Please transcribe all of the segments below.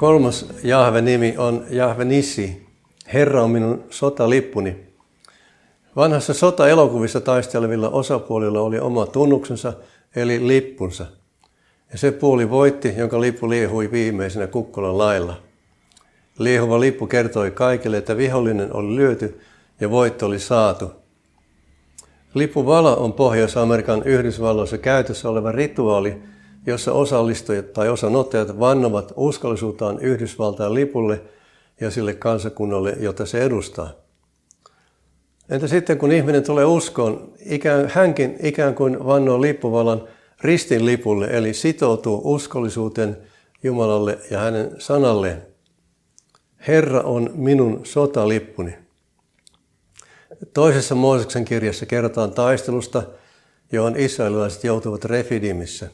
Kolmas Jahve-nimi on Jahve Nissi. Herra on minun sotalippuni. Vanhassa sota-elokuvissa taistelevilla osapuolilla oli oma tunnuksensa, eli lippunsa. Ja se puoli voitti, jonka lippu liehui viimeisenä kukkolan lailla. Liehuva lippu kertoi kaikille, että vihollinen oli lyöty ja voitto oli saatu. Lippuvala on Pohjois-Amerikan Yhdysvalloissa käytössä oleva rituaali, jossa osallistujat tai osanottajat vannovat uskollisuuttaan Yhdysvaltain lipulle ja sille kansakunnalle, jota se edustaa. Entä sitten kun ihminen tulee uskoon, ikään, hänkin ikään kuin vannoo lippuvallan ristin lipulle, eli sitoutuu uskollisuuteen Jumalalle ja hänen sanalleen. Herra on minun sotalippuni. Toisessa Mooseksen kirjassa kerrotaan taistelusta, johon israelilaiset joutuvat Refidimissä.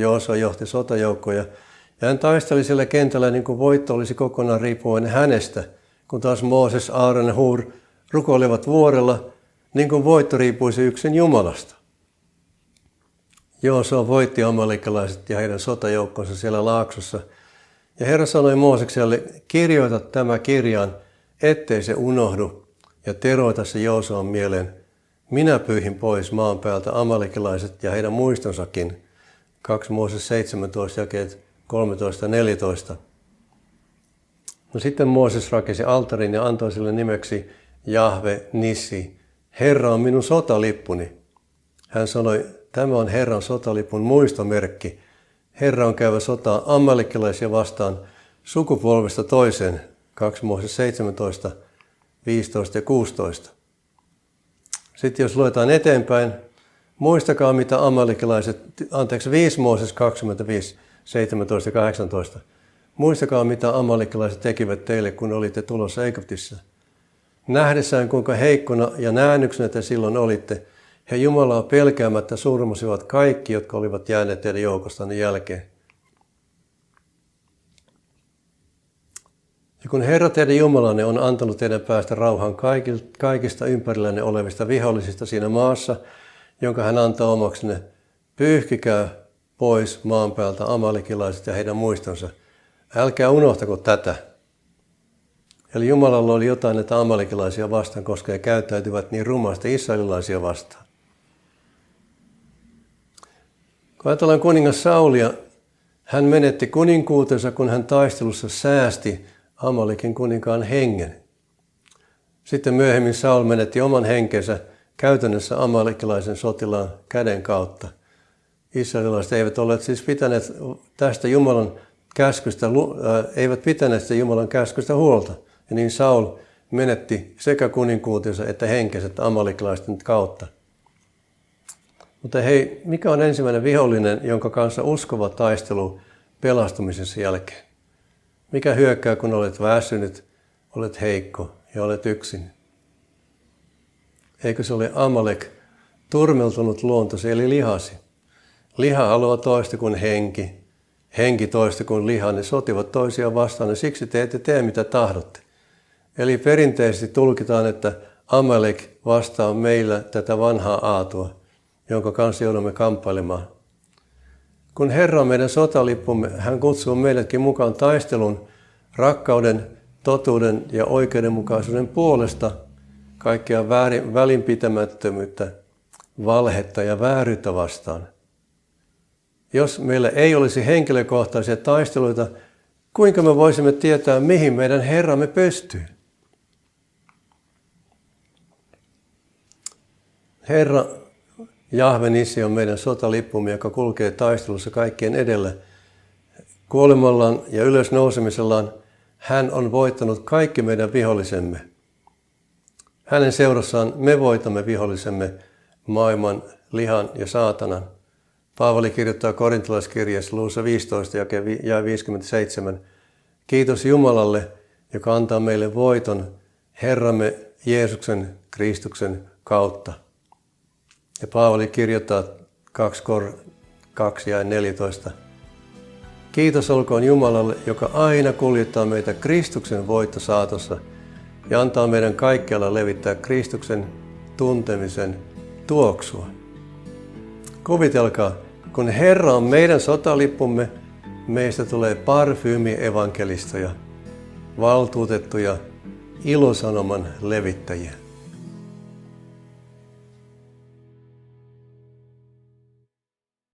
Joosua johti sotajoukkoja ja hän taisteli sillä kentällä niin kuin voitto olisi kokonaan riippuvainen hänestä, kun taas Mooses, Aaron ja Hur rukoilivat vuorella, niin kuin voitto riippuisi yksin Jumalasta. Joosua voitti amalikalaiset ja heidän sotajoukkonsa siellä laaksossa. Ja Herra sanoi Moosekselle, kirjoita tämä kirjaan, ettei se unohdu, ja teroita se Joosuan mieleen. Minä pyyhin pois maan päältä amalikilaiset ja heidän muistonsakin. 2 Mooses 17, jakeet 13-14. No sitten Mooses rakensi altarin ja antoi sille nimeksi Jahve Nissi. Herra on minun sotalippuni. Hän sanoi, tämä on Herran sotalipun muistomerkki. Herra on käyvä sotaa ammalikkalaisia vastaan sukupolvesta toiseen. 2 Mooses 17, 15 ja 16. Sitten jos luetaan eteenpäin, muistakaa mitä amalikalaiset, anteeksi 5 Mooses 25, 17 ja 18. Muistakaa mitä amalikalaiset tekivät teille, kun olitte tulossa Egyptissä. Nähdessään kuinka heikkona ja näännyksenä te silloin olitte, he Jumalaa pelkäämättä surmasivat kaikki, jotka olivat jääneet teidän joukostanne jälkeen. Ja kun Herra teidän Jumalanne on antanut teidän päästä rauhan kaikista ympärillänne olevista vihollisista siinä maassa, jonka hän antaa omaksenne, pyyhkikää pois maan päältä amalikilaiset ja heidän muistonsa. Älkää unohtako tätä. Eli Jumalalla oli jotain näitä amalikilaisia vastaan, koska he käyttäytyvät niin rumasti israelilaisia vastaan. Kun ajatellaan kuningas Saulia, hän menetti kuninkuutensa, kun hän taistelussa säästi Amalikin kuninkaan hengen. Sitten myöhemmin Saul menetti oman henkensä käytännössä amalikilaisen sotilaan käden kautta. Israelilaiset eivät ole siis pitäneet tästä Jumalan käskystä, äh, eivät pitäneet sitä Jumalan käskystä huolta. Ja niin Saul menetti sekä kuninkuutensa että henkeset amalikilaisten kautta. Mutta hei, mikä on ensimmäinen vihollinen, jonka kanssa uskova taistelu pelastumisessa jälkeen? Mikä hyökkää, kun olet väsynyt, olet heikko ja olet yksin? Eikö se ole Amalek, turmeltunut luontosi, eli lihasi? Liha haluaa toista kuin henki, henki toista kuin liha, ne sotivat toisiaan vastaan ja siksi te ette tee mitä tahdotte. Eli perinteisesti tulkitaan, että Amalek vastaa meillä tätä vanhaa aatua, jonka kanssa joudumme kamppailemaan. Kun Herra on meidän sotalippumme, hän kutsuu meidätkin mukaan taistelun rakkauden, totuuden ja oikeudenmukaisuuden puolesta kaikkea väärin, välinpitämättömyyttä, valhetta ja vääryyttä vastaan. Jos meillä ei olisi henkilökohtaisia taisteluita, kuinka me voisimme tietää, mihin meidän Herramme pystyy? Herra Jahve Nissi on meidän sotalippumme, joka kulkee taistelussa kaikkien edellä. Kuolemallaan ja ylösnousemisellaan hän on voittanut kaikki meidän vihollisemme. Hänen seurassaan me voitamme vihollisemme maailman, lihan ja saatanan. Paavali kirjoittaa korintalaiskirjassa luussa 15 ja 57. Kiitos Jumalalle, joka antaa meille voiton Herramme Jeesuksen Kristuksen kautta. Ja Paavali kirjoittaa 2 kor 2 ja 14. Kiitos olkoon Jumalalle, joka aina kuljettaa meitä Kristuksen voitto saatossa ja antaa meidän kaikkialla levittää Kristuksen tuntemisen tuoksua. Kuvitelkaa, kun Herra on meidän sotalippumme, meistä tulee parfyymi-evankelistoja, valtuutettuja, ilosanoman levittäjiä.